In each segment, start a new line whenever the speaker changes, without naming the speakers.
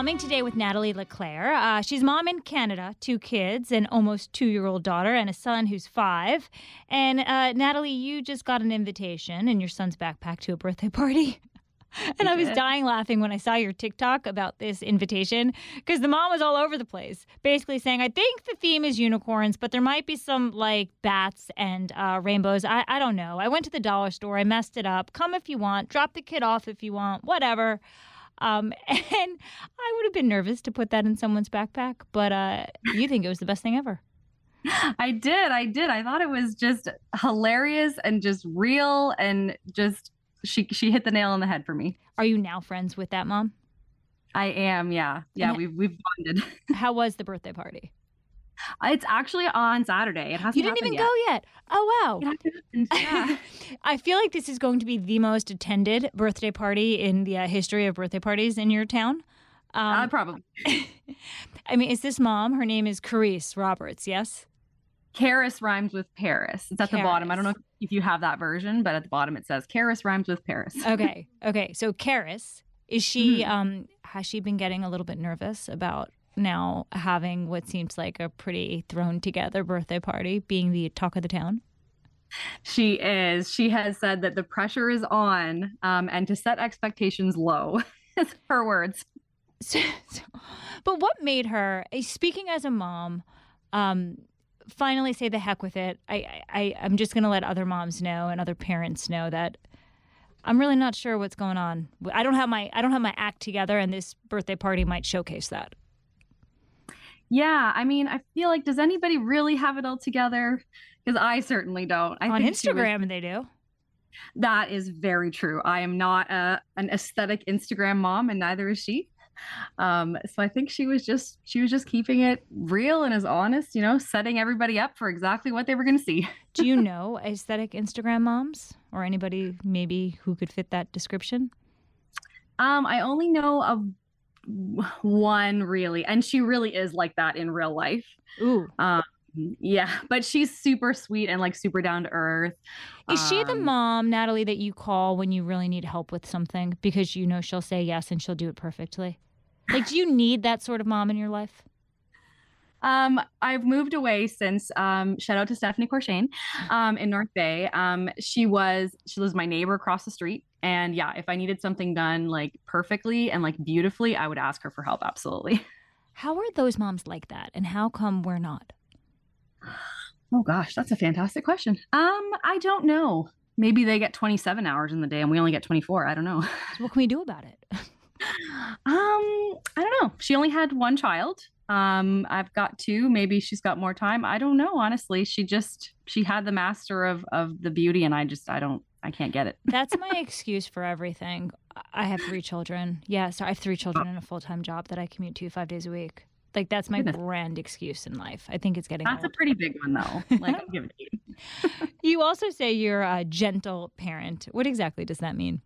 Momming today with Natalie LeClaire. Uh, she's mom in Canada, two kids, an almost two year old daughter, and a son who's five. And uh, Natalie, you just got an invitation in your son's backpack to a birthday party. and I was dying laughing when I saw your TikTok about this invitation because the mom was all over the place, basically saying, I think the theme is unicorns, but there might be some like bats and uh, rainbows. I, I don't know. I went to the dollar store, I messed it up. Come if you want, drop the kid off if you want, whatever. Um, and I would have been nervous to put that in someone's backpack, but uh, you think it was the best thing ever.
I did. I did. I thought it was just hilarious and just real and just she she hit the nail on the head for me.
Are you now friends with that mom?
I am. Yeah. Yeah,
And-
we've we've bonded.
How was the birthday party?
It's actually on Saturday. It hasn't
You didn't even
happened
go yet. Oh wow.
yet. It hasn't happened. Yeah.
I feel like this is going to be the most attended birthday party in the uh, history of birthday parties in your town.
uh,
Um,
probably.
I mean, is this mom? Her name is Caris Roberts. Yes.
Caris rhymes with Paris. It's at the bottom. I don't know if, you have that version, but at the bottom it says Caris rhymes with Paris.
Okay. Okay. So Caris, is she?
Mhm.
Um, has she been getting a little bit nervous about now having what seems like a pretty thrown together birthday party, being the talk of the town?
She is. She has said that the pressure is on um, and to set expectations low. is her words.
So, so- but what made her, speaking as a mom, um, finally say the heck with it? I, I- I'm just going to let other moms know and other parents know that I'm really not sure what's going on. I don't have my I don't have my act together, and this birthday party might showcase that.
Yeah, I mean, I feel like does anybody really have it all together? Because I certainly don't. I
On
think she was-
Instagram, they do.
that is very true. I am not a, an aesthetic Instagram mom, and neither is she. Um, so I think she was just she was just keeping it real and as honest, you know, setting everybody up for exactly what they were going to see.
Do you know aesthetic Instagram moms or anybody maybe who could fit that description?
Um, I only know of one really, and she really is like that in real life.
Ooh.
Um, yeah, but she's super sweet and like super down to earth.
Is she the
Um,
mom, Natalie, that you call when you really need help with something because you know she'll say yes and she'll do it perfectly? Like, do you need that sort of mom in your life?
Um, I've moved away since um, shout out to Stephanie Corshane um, in North Bay. Um, she was she was my neighbor across the street, and yeah, if I needed something done like perfectly and like beautifully, I would ask her for help. Absolutely.
How are those moms like that, and how come we're not?
Oh gosh, that's a fantastic question. Um, I don't know. Maybe they get 27 hours in the day and we only get 24. I don't know.
So what can we do about it?
Um, I don't know. She only had one child. Um, I've got two. Maybe she's got more time. I don't know. Honestly, she just she had the master of of the beauty, and I just I don't I can't get it.
That's my excuse for everything. I have three children. Yeah, sorry, I have three children and a full time job that I commute to five days a week. Like that's my
Goodness.
grand excuse in life. I think it's getting
That's a pretty big one though. Like I'll give it to you.
You also say you're a gentle parent. What exactly does that mean?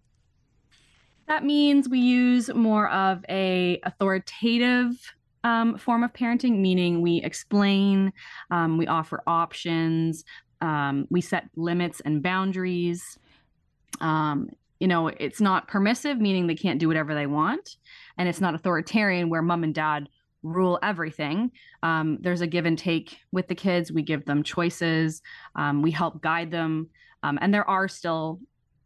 That means we use more of a authoritative um, form of parenting, meaning we explain, um, we offer options, um, we set limits and boundaries. Um, you know, it's not permissive, meaning they can't do whatever they want, and it's not authoritarian, where mom and dad rule everything. Um, there's a give and take with the kids. We give them choices, um, we help guide them, and there are still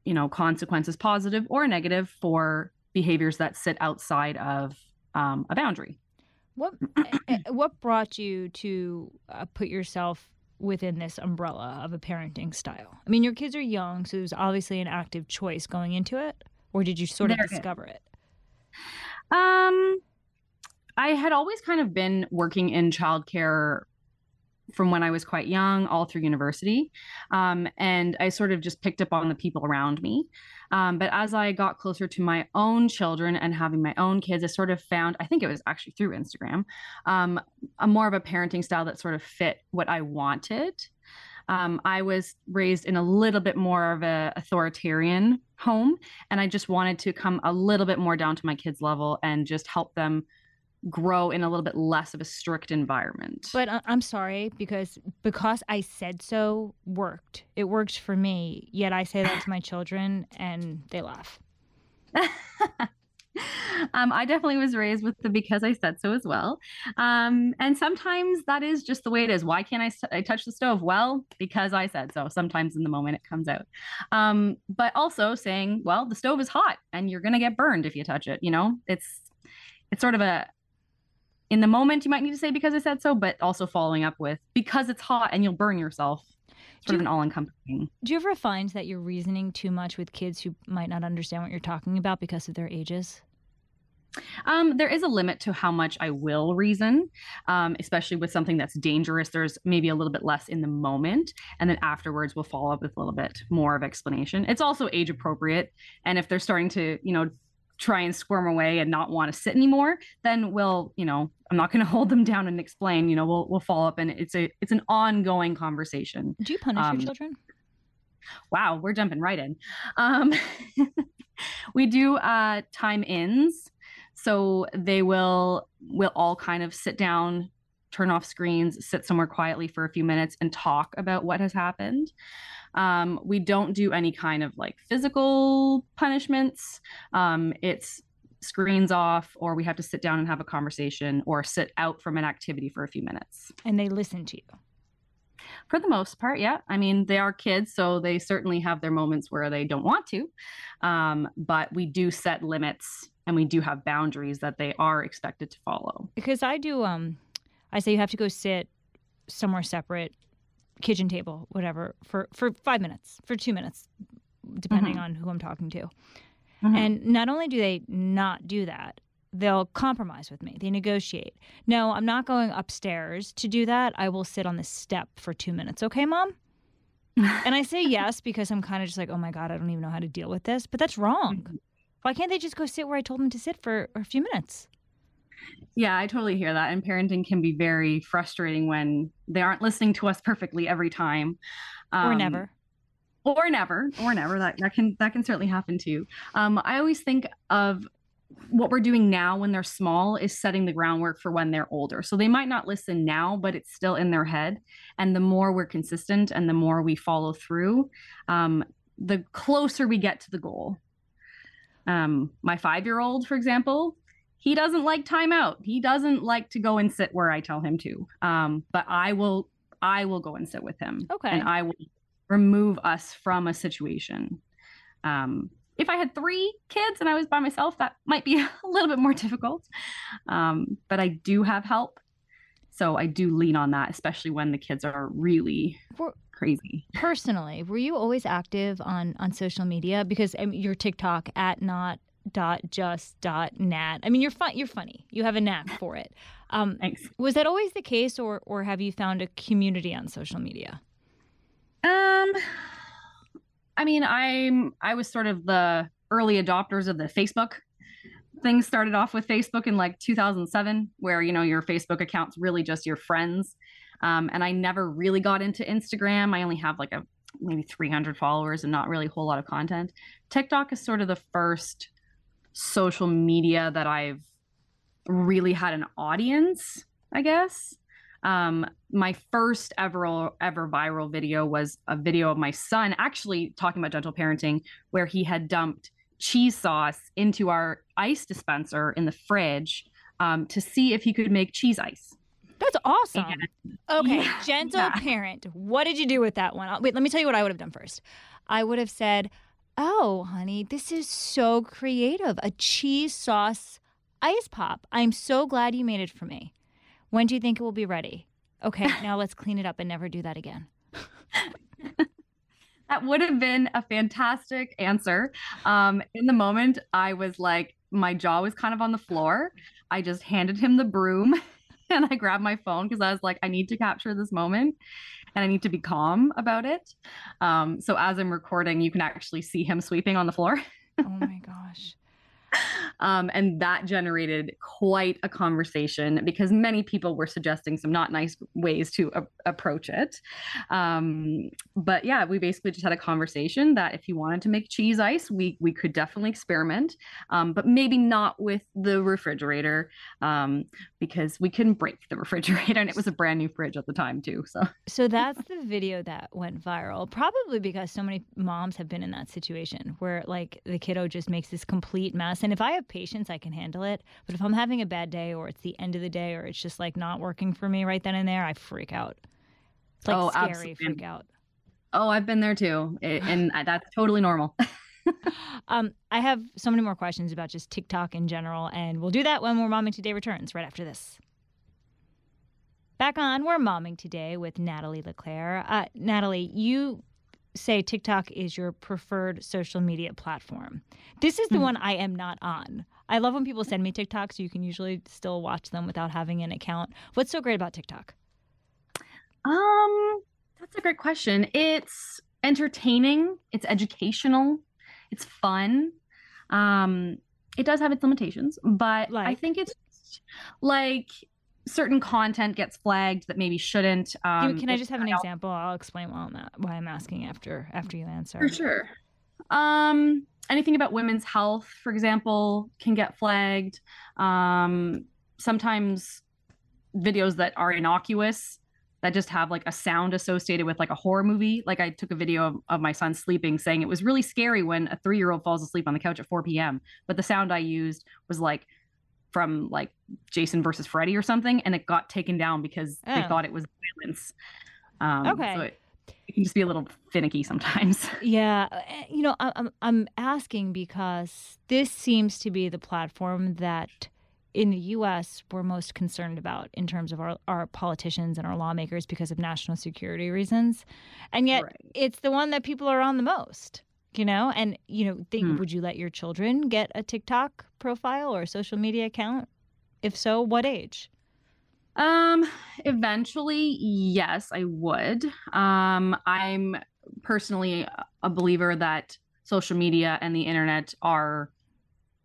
you know consequences positive or negative for behaviors that sit outside of a boundary
What eh, eh, what brought you to uh, put yourself within this umbrella of a parenting style? I mean, your kids are young, so it was obviously an active choice going into it, or did you sort of
There is.
discover it?
um i had always kind of been working in childcare from when i was quite young all through university um, and i sort of just picked up on the people around me um, but as i got closer to my own children and having my own kids i sort of found i think it was actually through instagram um, a more of a parenting style that sort of fit what i wanted. Um, I was raised in a little bit more of a authoritarian home, and I just wanted to come a little bit more down to my kids' level and just help them grow in a little bit less of a strict environment.
But uh, I'm sorry because because I said so worked. It worked for me. Yet I say that to my children and they laugh.
um, I definitely was raised with the because I said so as well. Um, and sometimes that is just the way it is. Why can't I, I touch the stove? Well, because I said so. Sometimes in the moment it comes out. Um, but also saying, well, the stove is hot and you're going to get burned if you touch it. You know, it's, it's sort of a, in the moment you might need to say because I said so, but also following up with because it's hot and you'll burn yourself. Sort of an all encompassing.
Do you ever find that you're reasoning too much with kids who might not understand what you're talking about because of their ages?
Um, there is a limit to how much I will reason, um, especially with something that's dangerous. There's maybe a little bit less in the moment, and then afterwards we'll follow up with a little bit more of explanation. It's also age appropriate, and if they're starting to, you know, try and squirm away and not want to sit anymore, then we'll, you know, I'm not going to hold them down and explain. You know, we'll we'll follow up, and it's a it's an ongoing conversation.
Do you punish um, your children?
Wow, we're jumping right in. Um, we do uh, time ins so they will will all kind of sit down, turn off screens, sit somewhere quietly for a few minutes and talk about what has happened. Um, we don't do any kind of like physical punishments. Um, it's screens off, or we have to sit down and have a conversation, or sit out from an activity for a few minutes.
And they listen to you.
For the most part, yeah. I mean, they are kids, so they certainly have their moments where they don't want to. Um, but we do set limits and we do have boundaries that they are expected to follow.
Because I do, um, I say you have to go sit somewhere separate, kitchen table, whatever, for for five minutes, for two minutes, depending mm-hmm. on who I'm talking to. Mm-hmm. And not only do they not do that, they'll compromise with me. They negotiate. No, I'm not going upstairs to do that. I will sit on the step for two minutes. Okay, mom? and I say yes because I'm kind of just like, oh my God, I don't even know how to deal with this. But that's wrong. Mm-hmm. Why can't they just go sit where I told them to sit for a few minutes?
Yeah, I totally hear that. And parenting can be very frustrating when they aren't listening to us perfectly every time.
Um, or never.
Or never. Or never. That that can that can certainly happen too. Um, I always think of what we're doing now when they're small is setting the groundwork for when they're older. So they might not listen now, but it's still in their head. And the more we're consistent and the more we follow through, um, the closer we get to the goal. Um, my five year old, for example, he doesn't like timeout. He doesn't like to go and sit where I tell him to. Um, but I will, I will go and sit with him.
Okay.
And I will remove us from a situation. Um, if I had three kids and I was by myself, that might be a little bit more difficult. Um, but I do have help. So I do lean on that, especially when the kids are really crazy.
Personally, were you always active on on social media? Because I mean, your TikTok at not dot just dot nat. I mean, you're fun. You're funny. You have a knack for it.
Um, Thanks.
Was that always the case, or or have you found a community on social media?
Um, I mean, I'm I was sort of the early adopters of the Facebook. Things started off with Facebook in like 2007, where you know your Facebook account's really just your friends um, and I never really got into Instagram. I only have like a maybe 300 followers and not really a whole lot of content. TikTok is sort of the first social media that I've really had an audience, I guess. Um, my first ever ever viral video was a video of my son actually talking about gentle parenting, where he had dumped cheese sauce into our ice dispenser in the fridge um, to see if he could make cheese ice.
That's awesome. Okay, yeah. gentle yeah. parent. What did you do with that one? Wait, let me tell you what I would have done first. I would have said, "Oh, honey, this is so creative. A cheese sauce ice pop. I'm so glad you made it for me. When do you think it will be ready?" Okay, now let's clean it up and never do that again.
that would have been a fantastic answer. Um, in the moment, I was like, my jaw was kind of on the floor. I just handed him the broom and I grabbed my phone because I was like, I need to capture this moment and I need to be calm about it. Um, so as I'm recording, you can actually see him sweeping on the floor.
oh my gosh.
Um, and that generated quite a conversation because many people were suggesting some not nice ways to a- approach it. Um, but yeah, we basically just had a conversation that if you wanted to make cheese ice, we we could definitely experiment, um, but maybe not with the refrigerator um, because we couldn't break the refrigerator, and it was a brand new fridge at the time too. So
so that's the video that went viral, probably because so many moms have been in that situation where like the kiddo just makes this complete mess chaos. And if I have patience, I can handle it. But if I'm having a bad day or it's the end of the day or it's just like not working for me right then and there, I freak out. It's like
Oh,
scary
absolutely.
freak out.
Oh, I've been there too, It- and that's totally normal.
Um, I have so many more questions about just TikTok in general, and we'll do that when We're Momming Today returns right after this. Back on We're Momming Today with Natalie LeClaire. Uh, Natalie, you say TikTok is your preferred social media platform. This is the
Mhm.
one I am not on. I love when people send me TikToks, so you can usually still watch them without having an account. What's so great about TikTok?
Um, that's a great question. It's entertaining, it's educational, it's fun. Um, it does have its limitations, but I think it's like certain content gets flagged that maybe shouldn't. Um,
can I just have an example? I'll explain why I'm, not, why I'm asking after after you answer.
For sure. Um, anything about women's health, for example, can get flagged. Um, sometimes videos that are innocuous that just have like a sound associated with like a horror movie. Like I took a video of, of my son sleeping saying it was really scary when a three year old falls asleep on the couch at 4 p.m. But the sound I used was like from like Jason versus Freddy or something, and it got taken down because they
Oh.
thought it was violence. Um,
Okay.
So it, it can just be a little finicky sometimes.
Yeah, uh, you know, I- I'm I'm asking because this seems to be the platform that in the U.S. we're most concerned about in terms of our our politicians and our lawmakers because of national security reasons, and yet
Right.
it's the one that people are on the most. You know, and you know, think
Hmm.
would you let your children get a TikTok profile or a social media account? If so, what age?
Um, eventually, yes, I would. Um, I'm personally a believer that social media and the internet are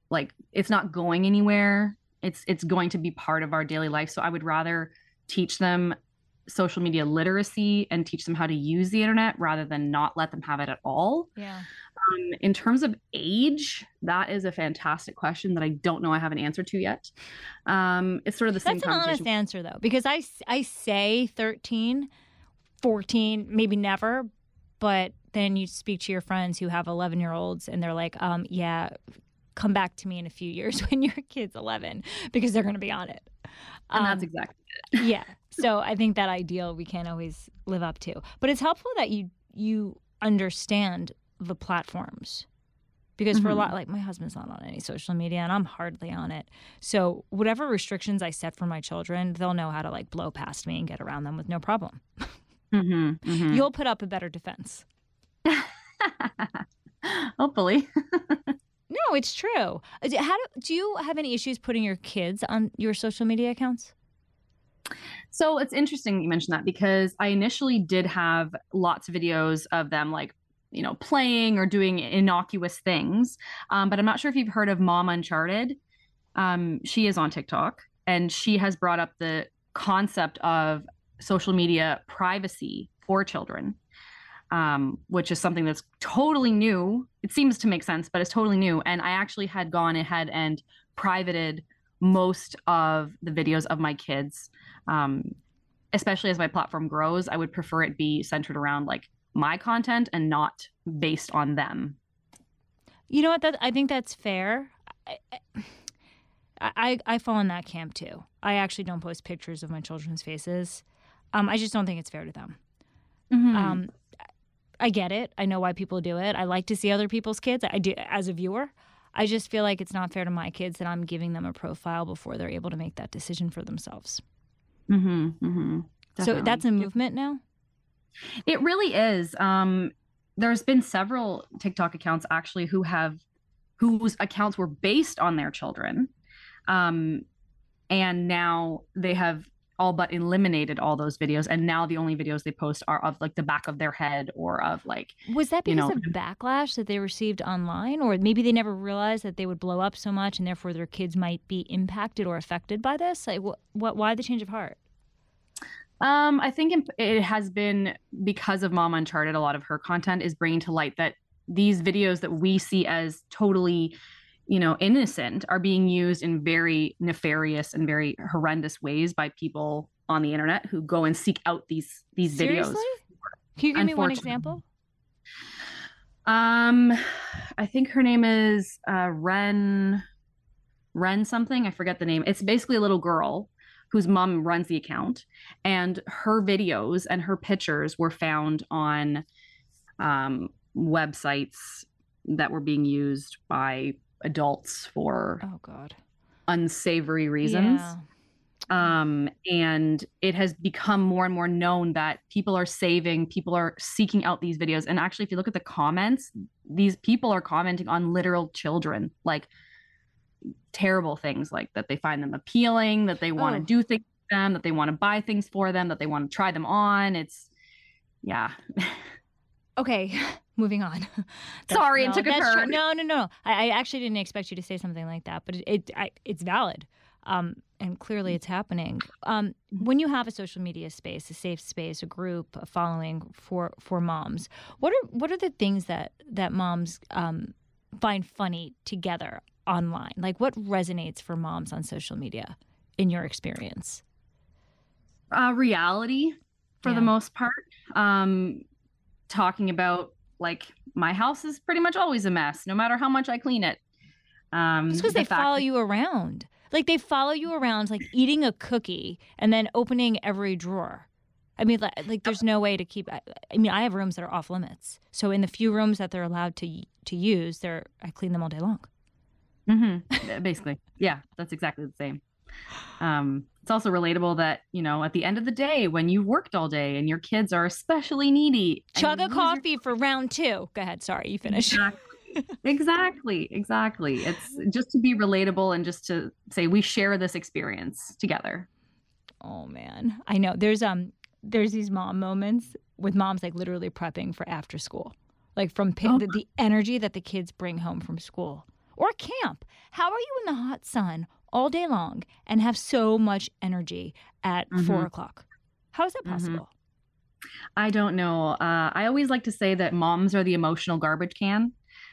like it's not going anywhere. It's it's going to be part of our daily life. So I would rather teach them social media literacy and teach them how to use the internet rather than not let them have it at all.
Yeah.
Um, in terms of age, that is a fantastic question that I don't know I have an answer to yet. Um, it's sort of the same
That's an honest answer, though, because I I say 13, 14, maybe never, but then you speak to your friends who have 11 year olds and they're like, um, yeah, come back to me in a few years when your kid's 11 because they're going to be on it.
and that's
Um,
exactly
yeah. So I think that ideal we can't always live up to. But it's helpful that you you understand the platforms. Because for a lot like my husband's not on any social media and I'm hardly on it. So whatever restrictions I set for my children, they'll know how to like blow past me and get around them with no problem.
hmm hmm
You'll put up a better defense.
Hopefully.
No, it's true. How do, do you have any issues putting your kids on your social media accounts?
So it's interesting you mentioned that because I initially did have lots of videos of them like, you know, playing or doing innocuous things. Um, but I'm not sure if you've heard of Mom Uncharted. Um, she is on TikTok and she has brought up the concept of social media privacy for children, um, which is something that's totally new. It seems to make sense, but it's totally new. And I actually had gone ahead and privated most of the videos of my kids um, especially as my platform grows i would prefer it be centered around like my content and not based on them
You know what? That I think that's fair. I, I, I, fall in that camp too. I actually don't post pictures of my children's faces. Um, I just don't think it's fair to them.
Hmm.
Um, I get it. I know why people do it. I like to see other people's kids. I do as a viewer. I just feel like it's not fair to my kids that I'm giving them a profile before they're able to make that decision for themselves.
mm-hmm, mm-hmm.
So that's a movement now.
it really is um, there's been several tiktok accounts actually who have whose accounts were based on their children um, and now they have all but eliminated all those videos and now the only videos they post are of like the back of their head or of like
Was that
you
because
know-
of backlash that they received online, or maybe they never realized that they would blow up so much, and therefore their kids might be impacted or affected by this? Like, what? what why the change of heart?
Um, I think it has been because of Mom Uncharted. A lot of her content is bringing to light that these videos that we see as totally, you know, innocent are being used in very nefarious and very horrendous ways by people on the internet who go and seek out these these
Seriously?
videos.
Can you give me one example?
Um, I think her name is uh, Ren. Ren something. I forget the name. It's basically a little girl whose mom runs the account, and her videos and her pictures were found on um, websites that were being used by adults for
Oh God.
unsavory reasons.
Yeah.
Um, and it has become more and more known that people are saving, people are seeking out these videos. And actually, if you look at the comments, these people are commenting on literal children, like terrible things, like that they find them appealing, that they want to
Oh.
do things with them, that they want to buy things for them, that they want to try them on. It's, yeah.
Okay, moving on.
Sorry, it took a
that's true.
turn.
No, no, no. I, I actually didn't expect you to say something like that, but it, it I, it's valid, um, and clearly it's happening. Um, when you have a social media space, a safe space, a group, a following for for moms, what are what are the things that that moms um, find funny together online? Like, what resonates for moms on social media, in your experience?
uh, reality for
Yeah.
the most part. Um, talking about like my house is pretty much always a mess, no matter how much I clean it. Um,
It's because
the
they follow
that-
you around. Like they follow you around, like eating a cookie and then opening every drawer. I mean, like, like there's no way to keep. I, I mean, I have rooms that are off limits. So in the few rooms that they're allowed to to use, they're I clean them all day long.
Mm-hmm. Basically, yeah, that's exactly the same. Um, it's also relatable that you know at the end of the day, when you've worked all day and your kids are especially needy,
Chug a
lose your-
coffee for round two. Go ahead. Sorry, you finish.
Exactly. exactly, exactly. It's just to be relatable and just to say we share this experience together.
Oh man, I know. There's um, there's these mom moments with moms like literally prepping for after school, like from
Oh.
the, the energy that the kids bring home from school or camp. How are you in the hot sun all day long and have so much energy at four
Mhm.
o'clock? How is that
Mhm.
possible?
I don't know. Uh, I always like to say that moms are the emotional garbage can.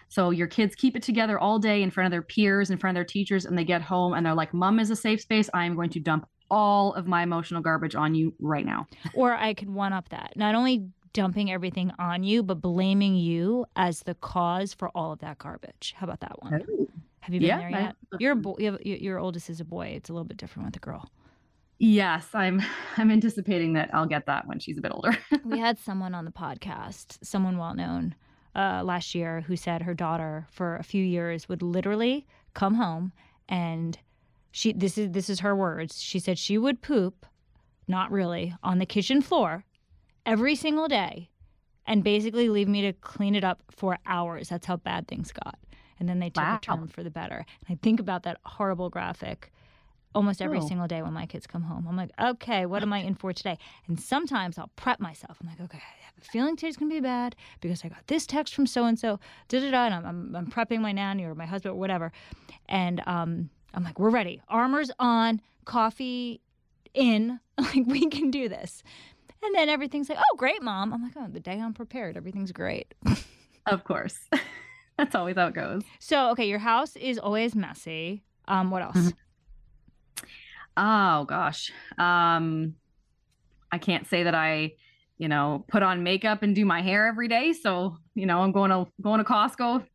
So your kids keep it together all day in front of their peers, in front of their teachers, and they get home and they're like, "Mom is a safe space. I am going to dump all of my emotional garbage on you right now."
Or I could one up that. Not only dumping everything on you, but blaming you as the cause for all of that garbage. How about that one? Have you been
Yeah,
there
I-
yet? You're a boy. You have, your your oldest is a boy. It's a little bit different with a girl.
Yes, I'm. I'm anticipating that I'll get that when she's a bit older.
we had someone on the podcast, someone well known, uh, last year, who said her daughter for a few years would literally come home and she this is this is her words. She said she would poop, not really, on the kitchen floor every single day, and basically leave me to clean it up for hours. That's how bad things got. And then they took
Wow.
a turn for the better. And I think about that horrible graphic almost every
Oh.
single day when my kids come home. I'm like, okay, what am I in for today? And sometimes I'll prep myself. I'm like, okay, I have a feeling today's gonna be bad because I got this text from so and so, da da da, and I'm, I'm, I'm prepping my nanny or my husband or whatever. And um, I'm like, we're ready. Armor's on, coffee in. Like, we can do this. And then everything's like, oh, great, mom. I'm like, oh, the day I'm prepared. Everything's great.
of course, that's always how it goes.
So, okay, your house is always messy. Um, what else?
Mhm. Oh gosh. Um I can't say that I, you know, put on makeup and do my hair every day. So, you know, I'm going to going to Costco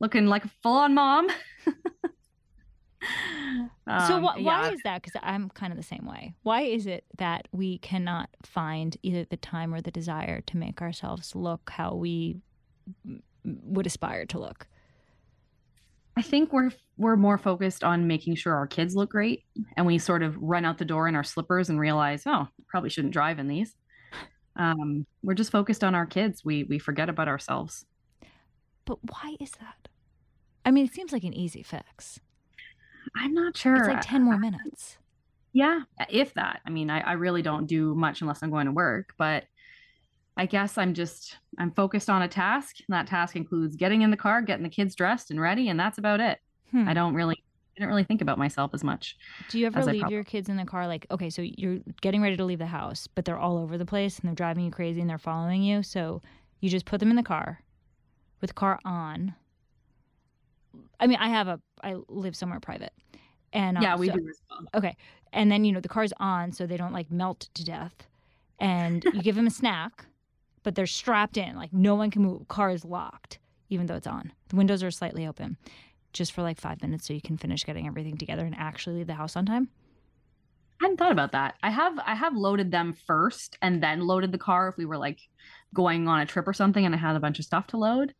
looking like a full-on mom.
So
Um,
wh- why is that? Because I'm kind of the same way. Why is it that we cannot find either the time or the desire to make ourselves look how we would aspire to look?
I think we're we're more focused on making sure our kids look great and we sort of run out the door in our slippers and realize, oh, probably shouldn't drive in these. Um, we're just focused on our kids. We we forget about ourselves.
But why is that? I mean, it seems like an easy fix.
I'm not sure.
It's like 10 more minutes.
Yeah, if that. I mean, I, I really don't do much unless I'm going to work, but I guess I'm just I'm focused on a task. And that task includes getting in the car, getting the kids dressed and ready, and that's about it.
Hmm.
I don't really I don't really think about myself as much.
Do you ever leave
prob-
your kids in the car? Like, okay, so you're getting ready to leave the house, but they're all over the place and they're driving you crazy and they're following you. So you just put them in the car with the car on. I mean, I have a, I live somewhere private. And um,
yeah, we
so-
do as well.
And then, you know, the car's on so they don't like melt to death. And you give them a snack, but they're strapped in. Like, no one can move. Car is locked. even though it's on. The windows are slightly open, just for like five minutes so you can finish getting everything together and actually leave the house on time?
I hadn't thought about that. I have I have loaded them first and then loaded the car if we were like going on a trip or something and I had a bunch of stuff to load.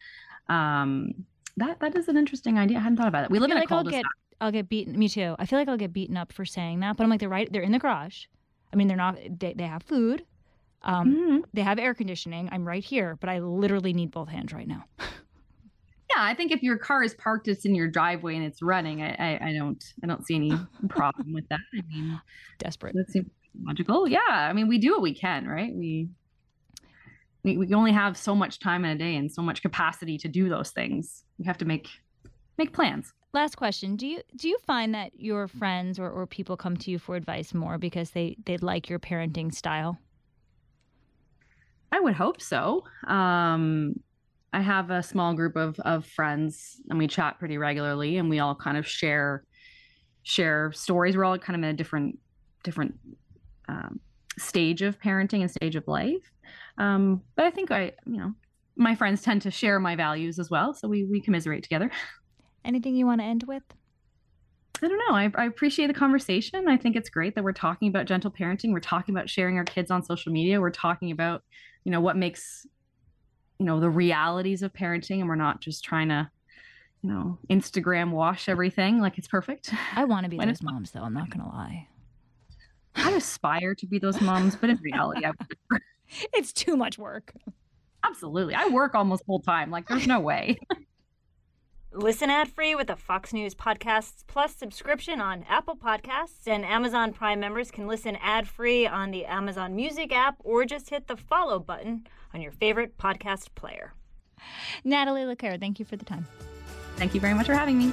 Um, that that is an interesting idea. I hadn't thought about it. We live in
like
a cul-de-sac.
I'll get, I'll get beaten. Me too. I feel like I'll get beaten up for saying that, but I'm like they're right. They're in the garage. I mean, they're not. They, they have food. Um,
Mhm.
They have air conditioning. I'm right here, but I literally need both hands right now.
Yeah, I think if your car is parked, it's in your driveway and it's running. I, I, I don't I don't see any problem with that. I mean,
Desperate.
that seems logical. Yeah, I mean, we do what we can, right? We we we only have so much time in a day and so much capacity to do those things. We have to make make plans.
Last question: Do you do you find that your friends or, or people come to you for advice more because they they like your parenting style?
I would hope so. Um, I have a small group of of friends, and we chat pretty regularly, and we all kind of share share stories. We're all kind of in a different different um, stage of parenting and stage of life. Um, but I think I, you know, my friends tend to share my values as well, so we we commiserate together.
Anything you want to end with?
I don't know. I, I appreciate the conversation. I think it's great that we're talking about gentle parenting. We're talking about sharing our kids on social media. We're talking about, you know, what makes, you know, the realities of parenting, and we're not just trying to, you know, Instagram wash everything like it's perfect.
I want to be those moms, though. I'm not gonna lie.
I aspire to be those moms, but in reality, I
It's too much work.
absolutely. I work almost full time. Like, there's no way.
Listen ad free with a Fox News Podcasts Plus subscription on Apple Podcasts, and Amazon Prime members can listen ad free on the Amazon Music app or just hit the follow button on your favorite podcast player. Natalie LeClaire, thank you for the time.
Thank you very much for having me.